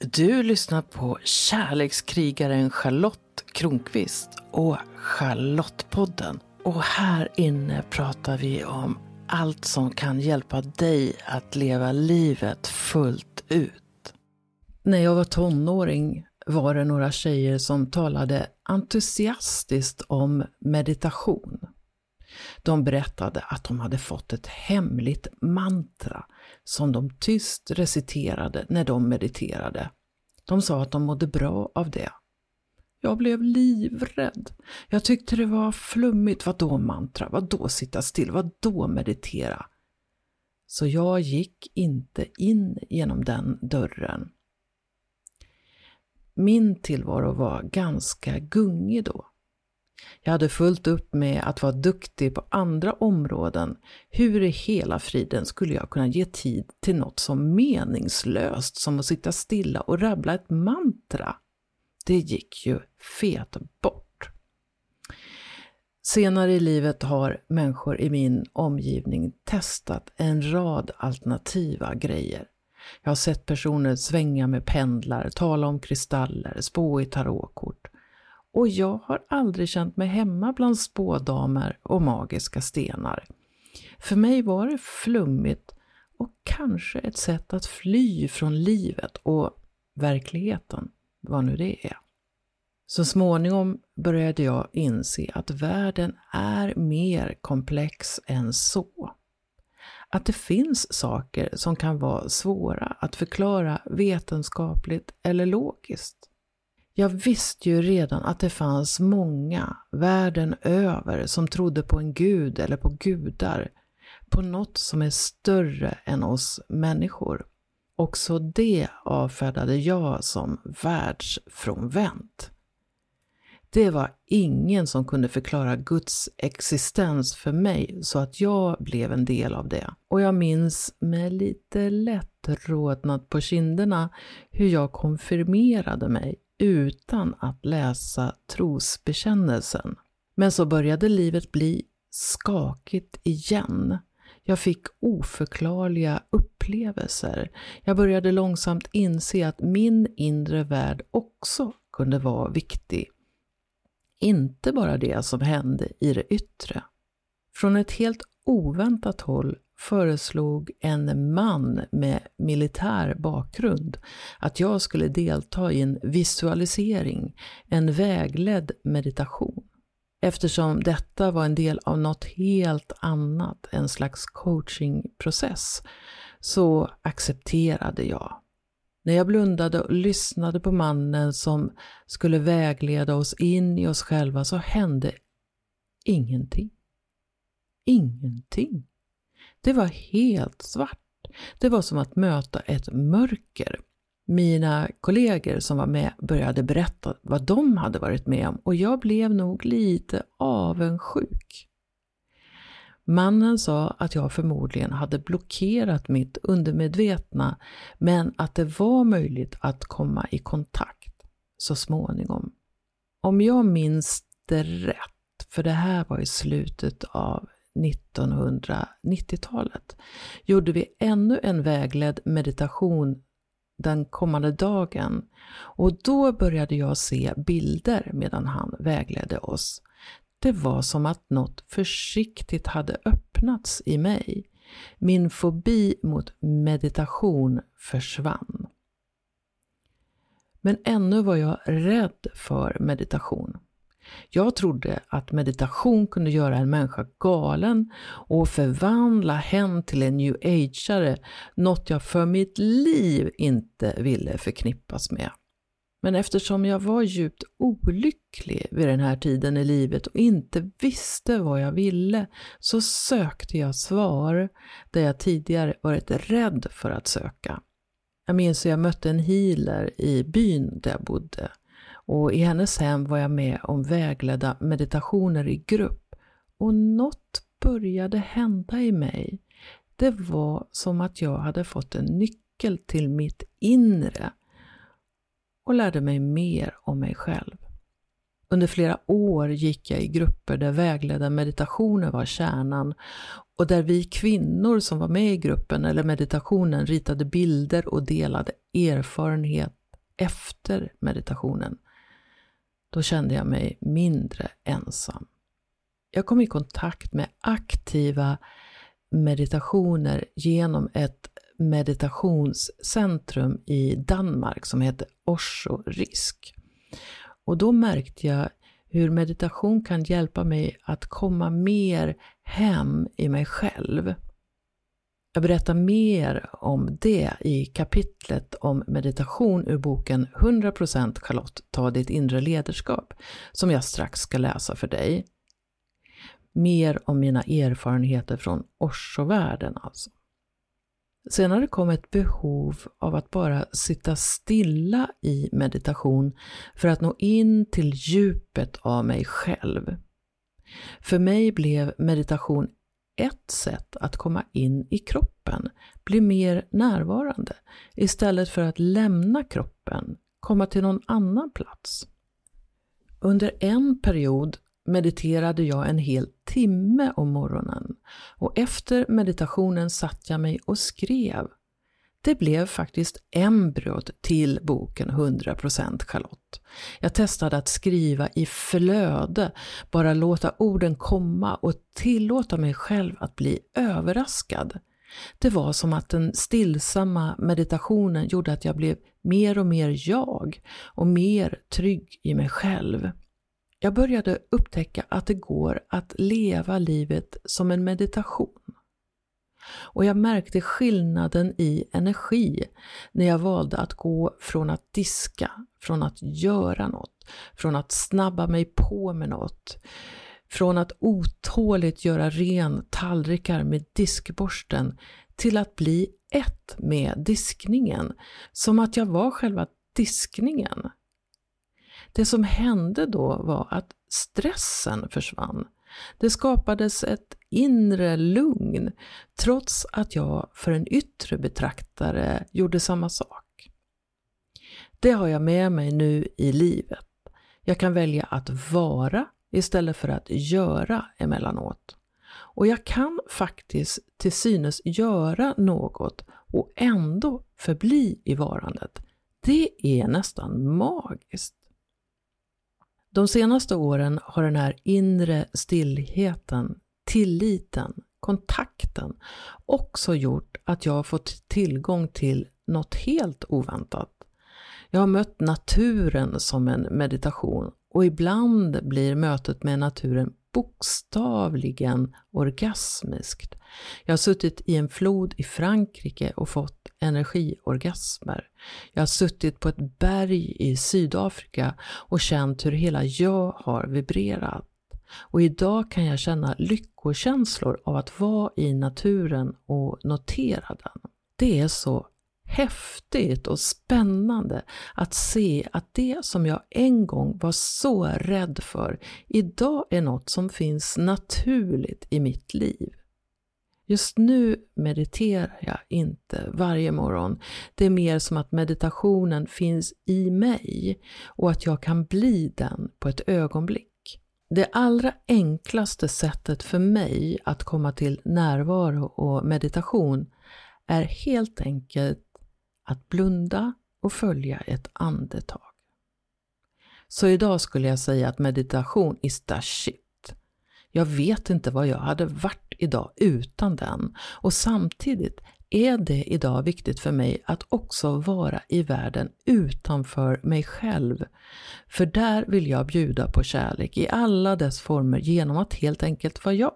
Du lyssnar på kärlekskrigaren Charlotte Kronqvist och Charlottepodden. Och här inne pratar vi om allt som kan hjälpa dig att leva livet fullt ut. När jag var tonåring var det några tjejer som talade entusiastiskt om meditation. De berättade att de hade fått ett hemligt mantra som de tyst reciterade när de mediterade. De sa att de mådde bra av det. Jag blev livrädd. Jag tyckte det var flummigt. Vad då mantra? Vad då sitta still? Vad då meditera? Så jag gick inte in genom den dörren. Min tillvaro var ganska gungig då. Jag hade fullt upp med att vara duktig på andra områden. Hur i hela friden skulle jag kunna ge tid till något så meningslöst som att sitta stilla och rabbla ett mantra? Det gick ju fet bort. Senare i livet har människor i min omgivning testat en rad alternativa grejer. Jag har sett personer svänga med pendlar, tala om kristaller, spå i tarotkort. Och jag har aldrig känt mig hemma bland spådamer och magiska stenar. För mig var det flummigt och kanske ett sätt att fly från livet och verkligheten, vad nu det är. Så småningom började jag inse att världen är mer komplex än så. Att det finns saker som kan vara svåra att förklara vetenskapligt eller logiskt. Jag visste ju redan att det fanns många världen över som trodde på en gud eller på gudar, på något som är större än oss människor. Också det avfärdade jag som världsfrånvänt. Det var ingen som kunde förklara Guds existens för mig så att jag blev en del av det. Och jag minns med lite lätt rodnad på kinderna hur jag konfirmerade mig utan att läsa trosbekännelsen. Men så började livet bli skakigt igen. Jag fick oförklarliga upplevelser. Jag började långsamt inse att min inre värld också kunde vara viktig. Inte bara det som hände i det yttre. Från ett helt oväntat håll föreslog en man med militär bakgrund att jag skulle delta i en visualisering, en vägledd meditation. Eftersom detta var en del av något helt annat, en slags coachingprocess, så accepterade jag. När jag blundade och lyssnade på mannen som skulle vägleda oss in i oss själva så hände ingenting. Ingenting. Det var helt svart. Det var som att möta ett mörker. Mina kollegor som var med började berätta vad de hade varit med om och jag blev nog lite avundsjuk. Mannen sa att jag förmodligen hade blockerat mitt undermedvetna men att det var möjligt att komma i kontakt så småningom. Om jag minns det rätt, för det här var i slutet av 1990-talet gjorde vi ännu en vägledd meditation den kommande dagen och då började jag se bilder medan han vägledde oss. Det var som att något försiktigt hade öppnats i mig. Min fobi mot meditation försvann. Men ännu var jag rädd för meditation. Jag trodde att meditation kunde göra en människa galen och förvandla hen till en new ageare, något jag för mitt liv inte ville förknippas med. Men eftersom jag var djupt olycklig vid den här tiden i livet och inte visste vad jag ville så sökte jag svar där jag tidigare varit rädd för att söka. Jag minns att jag mötte en healer i byn där jag bodde och i hennes hem var jag med om vägledda meditationer i grupp och något började hända i mig. Det var som att jag hade fått en nyckel till mitt inre och lärde mig mer om mig själv. Under flera år gick jag i grupper där vägledda meditationer var kärnan och där vi kvinnor som var med i gruppen eller meditationen ritade bilder och delade erfarenhet efter meditationen, då kände jag mig mindre ensam. Jag kom i kontakt med aktiva meditationer genom ett meditationscentrum i Danmark som heter Osho Risk. Och då märkte jag hur meditation kan hjälpa mig att komma mer hem i mig själv. Jag berättar mer om det i kapitlet om meditation ur boken 100% Charlotte, ta ditt inre ledarskap, som jag strax ska läsa för dig. Mer om mina erfarenheter från Osho-världen alltså. Senare kom ett behov av att bara sitta stilla i meditation för att nå in till djupet av mig själv. För mig blev meditation ett sätt att komma in i kroppen, bli mer närvarande, istället för att lämna kroppen, komma till någon annan plats. Under en period mediterade jag en hel timme om morgonen och efter meditationen satt jag mig och skrev. Det blev faktiskt embryot till boken 100% Charlotte. Jag testade att skriva i flöde, bara låta orden komma och tillåta mig själv att bli överraskad. Det var som att den stillsamma meditationen gjorde att jag blev mer och mer jag och mer trygg i mig själv. Jag började upptäcka att det går att leva livet som en meditation. Och jag märkte skillnaden i energi när jag valde att gå från att diska, från att göra något, från att snabba mig på med något, från att otåligt göra ren tallrikar med diskborsten till att bli ett med diskningen, som att jag var själva diskningen. Det som hände då var att stressen försvann. Det skapades ett inre lugn trots att jag för en yttre betraktare gjorde samma sak. Det har jag med mig nu i livet. Jag kan välja att vara istället för att göra emellanåt. Och jag kan faktiskt till synes göra något och ändå förbli i varandet. Det är nästan magiskt. De senaste åren har den här inre stillheten, tilliten, kontakten också gjort att jag har fått tillgång till något helt oväntat. Jag har mött naturen som en meditation och ibland blir mötet med naturen bokstavligen orgasmiskt. Jag har suttit i en flod i Frankrike och fått energiorgasmer. Jag har suttit på ett berg i Sydafrika och känt hur hela jag har vibrerat. Och idag kan jag känna lyckokänslor av att vara i naturen och notera den. Det är så häftigt och spännande att se att det som jag en gång var så rädd för idag är något som finns naturligt i mitt liv. Just nu mediterar jag inte varje morgon. Det är mer som att meditationen finns i mig och att jag kan bli den på ett ögonblick. Det allra enklaste sättet för mig att komma till närvaro och meditation är helt enkelt att blunda och följa ett andetag. Så idag skulle jag säga att meditation is the shit. Jag vet inte vad jag hade varit idag utan den och samtidigt är det idag viktigt för mig att också vara i världen utanför mig själv. För där vill jag bjuda på kärlek i alla dess former genom att helt enkelt vara jag.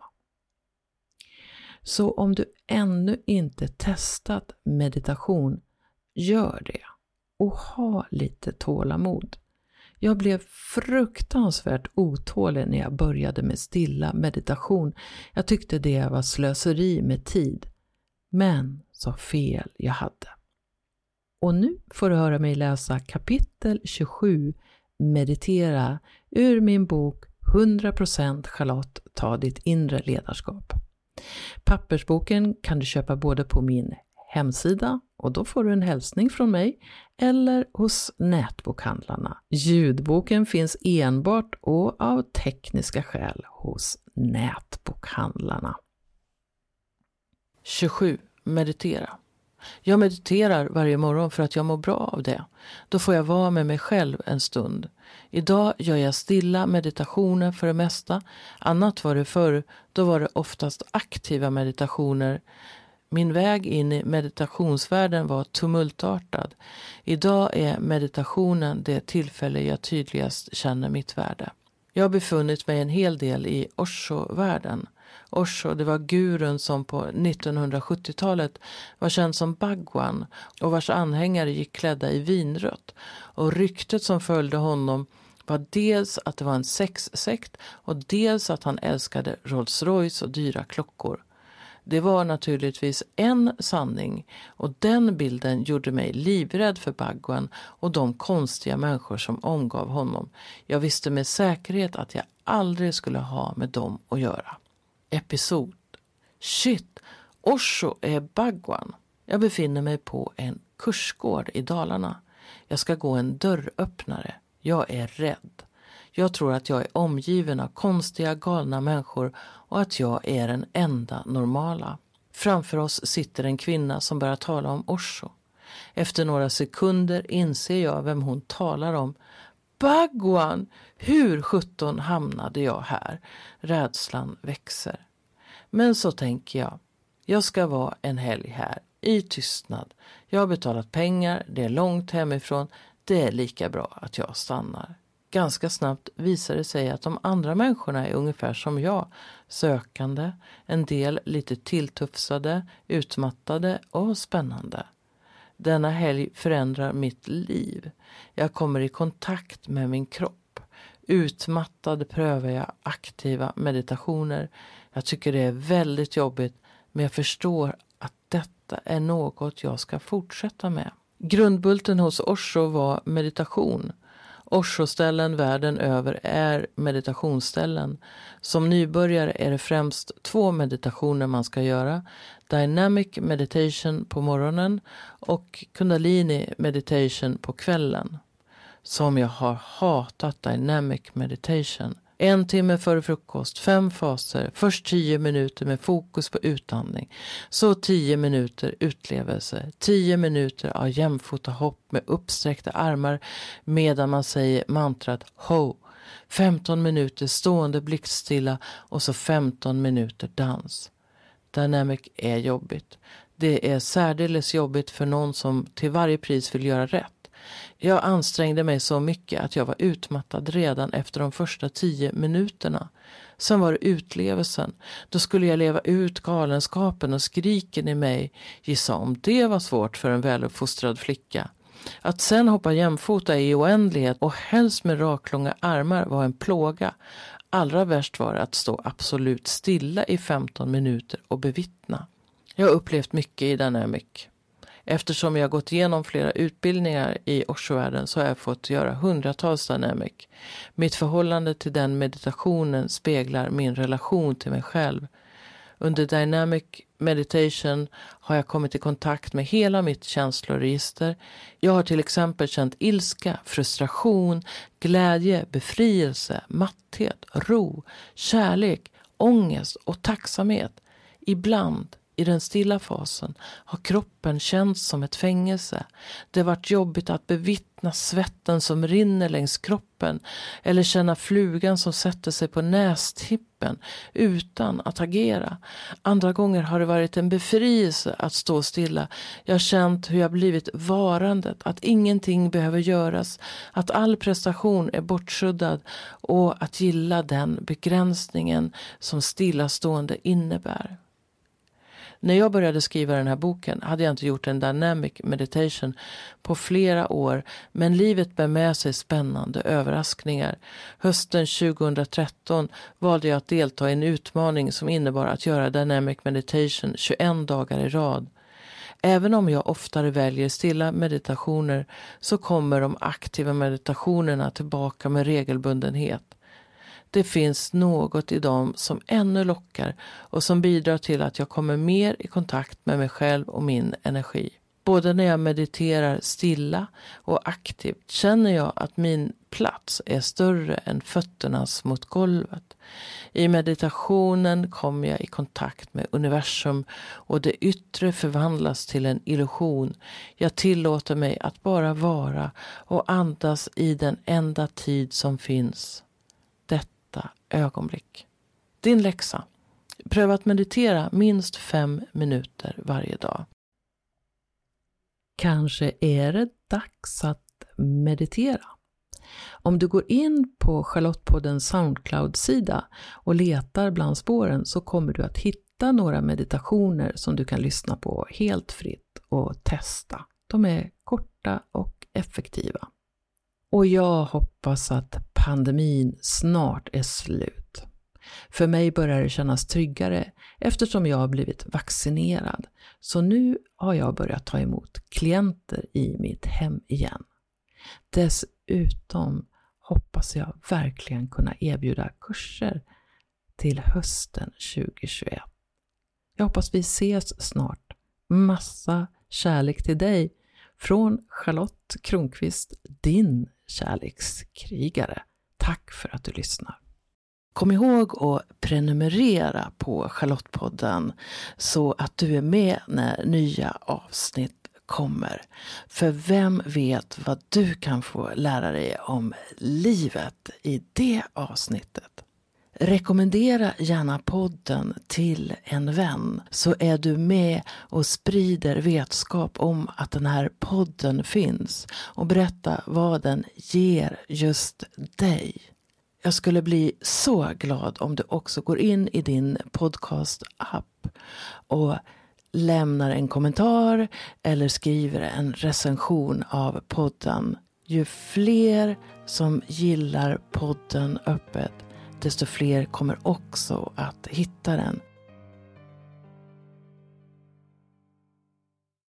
Så om du ännu inte testat meditation, gör det. Och ha lite tålamod. Jag blev fruktansvärt otålig när jag började med stilla meditation. Jag tyckte det var slöseri med tid. Men så fel jag hade. Och nu får du höra mig läsa kapitel 27 Meditera ur min bok 100% Charlotte, ta ditt inre ledarskap. Pappersboken kan du köpa både på min hemsida och då får du en hälsning från mig eller hos nätbokhandlarna. Ljudboken finns enbart och av tekniska skäl hos nätbokhandlarna. 27. Meditera. Jag mediterar varje morgon för att jag mår bra av det. Då får jag vara med mig själv en stund. Idag gör jag stilla meditationer för det mesta. Annat var det förr. Då var det oftast aktiva meditationer. Min väg in i meditationsvärlden var tumultartad. Idag är meditationen det tillfälle jag tydligast känner mitt värde. Jag har befunnit mig en hel del i Osho-världen. Osho, det var gurun som på 1970-talet var känd som Bhagwan och vars anhängare gick klädda i vinrött. Och ryktet som följde honom var dels att det var en sexsekt och dels att han älskade Rolls Royce och dyra klockor. Det var naturligtvis en sanning och den bilden gjorde mig livrädd för Bhagwan och de konstiga människor som omgav honom. Jag visste med säkerhet att jag aldrig skulle ha med dem att göra. Episod Shit, Osho är Bhagwan. Jag befinner mig på en kursgård i Dalarna. Jag ska gå en dörröppnare. Jag är rädd. Jag tror att jag är omgiven av konstiga, galna människor och att jag är den enda normala. Framför oss sitter en kvinna som börjar tala om Osho. Efter några sekunder inser jag vem hon talar om. Bhagwan! Hur sjutton hamnade jag här? Rädslan växer. Men så tänker jag, jag ska vara en helg här, i tystnad. Jag har betalat pengar, det är långt hemifrån, det är lika bra att jag stannar. Ganska snabbt visar det sig att de andra människorna är ungefär som jag. Sökande, en del lite tilltufsade, utmattade och spännande. Denna helg förändrar mitt liv. Jag kommer i kontakt med min kropp. Utmattad prövar jag aktiva meditationer. Jag tycker det är väldigt jobbigt men jag förstår att detta är något jag ska fortsätta med. Grundbulten hos Osho var meditation. Osho-ställen världen över är meditationsställen. Som nybörjare är det främst två meditationer man ska göra. Dynamic meditation på morgonen och kundalini meditation på kvällen. Som jag har hatat dynamic meditation. En timme före frukost, fem faser, först tio minuter med fokus på utandning. Så tio minuter utlevelse, tio minuter av jämfota hopp med uppsträckta armar medan man säger mantrat Ho. 15 minuter stående blickstilla och så 15 minuter dans. Dynamic är jobbigt. Det är särdeles jobbigt för någon som till varje pris vill göra rätt. Jag ansträngde mig så mycket att jag var utmattad redan efter de första tio minuterna. Sen var det utlevelsen. Då skulle jag leva ut galenskapen och skriken i mig. Gissa om det var svårt för en väluppfostrad flicka. Att sen hoppa jämfota i oändlighet och helst med raklånga armar var en plåga. Allra värst var det att stå absolut stilla i 15 minuter och bevittna. Jag har upplevt mycket i Dynamic. Eftersom jag gått igenom flera utbildningar i Osho-världen så har jag fått göra hundratals dynamic. Mitt förhållande till den meditationen speglar min relation till mig själv. Under dynamic meditation har jag kommit i kontakt med hela mitt känsloregister. Jag har till exempel känt ilska, frustration, glädje, befrielse, matthet, ro, kärlek, ångest och tacksamhet. Ibland i den stilla fasen har kroppen känts som ett fängelse. Det varit jobbigt att bevittna svetten som rinner längs kroppen eller känna flugan som sätter sig på nästippen utan att agera. Andra gånger har det varit en befrielse att stå stilla. Jag har känt hur jag blivit varandet, att ingenting behöver göras, att all prestation är bortsuddad och att gilla den begränsningen som stillastående innebär. När jag började skriva den här boken hade jag inte gjort en dynamic meditation på flera år men livet bär med sig spännande överraskningar. Hösten 2013 valde jag att delta i en utmaning som innebar att göra dynamic meditation 21 dagar i rad. Även om jag oftare väljer stilla meditationer så kommer de aktiva meditationerna tillbaka med regelbundenhet. Det finns något i dem som ännu lockar och som bidrar till att jag kommer mer i kontakt med mig själv och min energi. Både när jag mediterar stilla och aktivt känner jag att min plats är större än fötternas mot golvet. I meditationen kommer jag i kontakt med universum och det yttre förvandlas till en illusion. Jag tillåter mig att bara vara och andas i den enda tid som finns. Detta ögonblick. Din läxa. Pröva att meditera minst fem minuter varje dag. Kanske är det dags att meditera. Om du går in på Charlottpoddens Soundcloud-sida och letar bland spåren så kommer du att hitta några meditationer som du kan lyssna på helt fritt och testa. De är korta och effektiva. Och jag hoppas att pandemin snart är slut. För mig börjar det kännas tryggare eftersom jag har blivit vaccinerad. Så nu har jag börjat ta emot klienter i mitt hem igen. Dessutom hoppas jag verkligen kunna erbjuda kurser till hösten 2021. Jag hoppas vi ses snart. Massa kärlek till dig från Charlotte Kronqvist, din kärlekskrigare. Tack för att du lyssnar. Kom ihåg att prenumerera på Charlottepodden så att du är med när nya avsnitt kommer. För vem vet vad du kan få lära dig om livet i det avsnittet. Rekommendera gärna podden till en vän så är du med och sprider vetskap om att den här podden finns och berätta vad den ger just dig. Jag skulle bli så glad om du också går in i din podcast-app och lämnar en kommentar eller skriver en recension av podden. Ju fler som gillar podden öppet, desto fler kommer också att hitta den.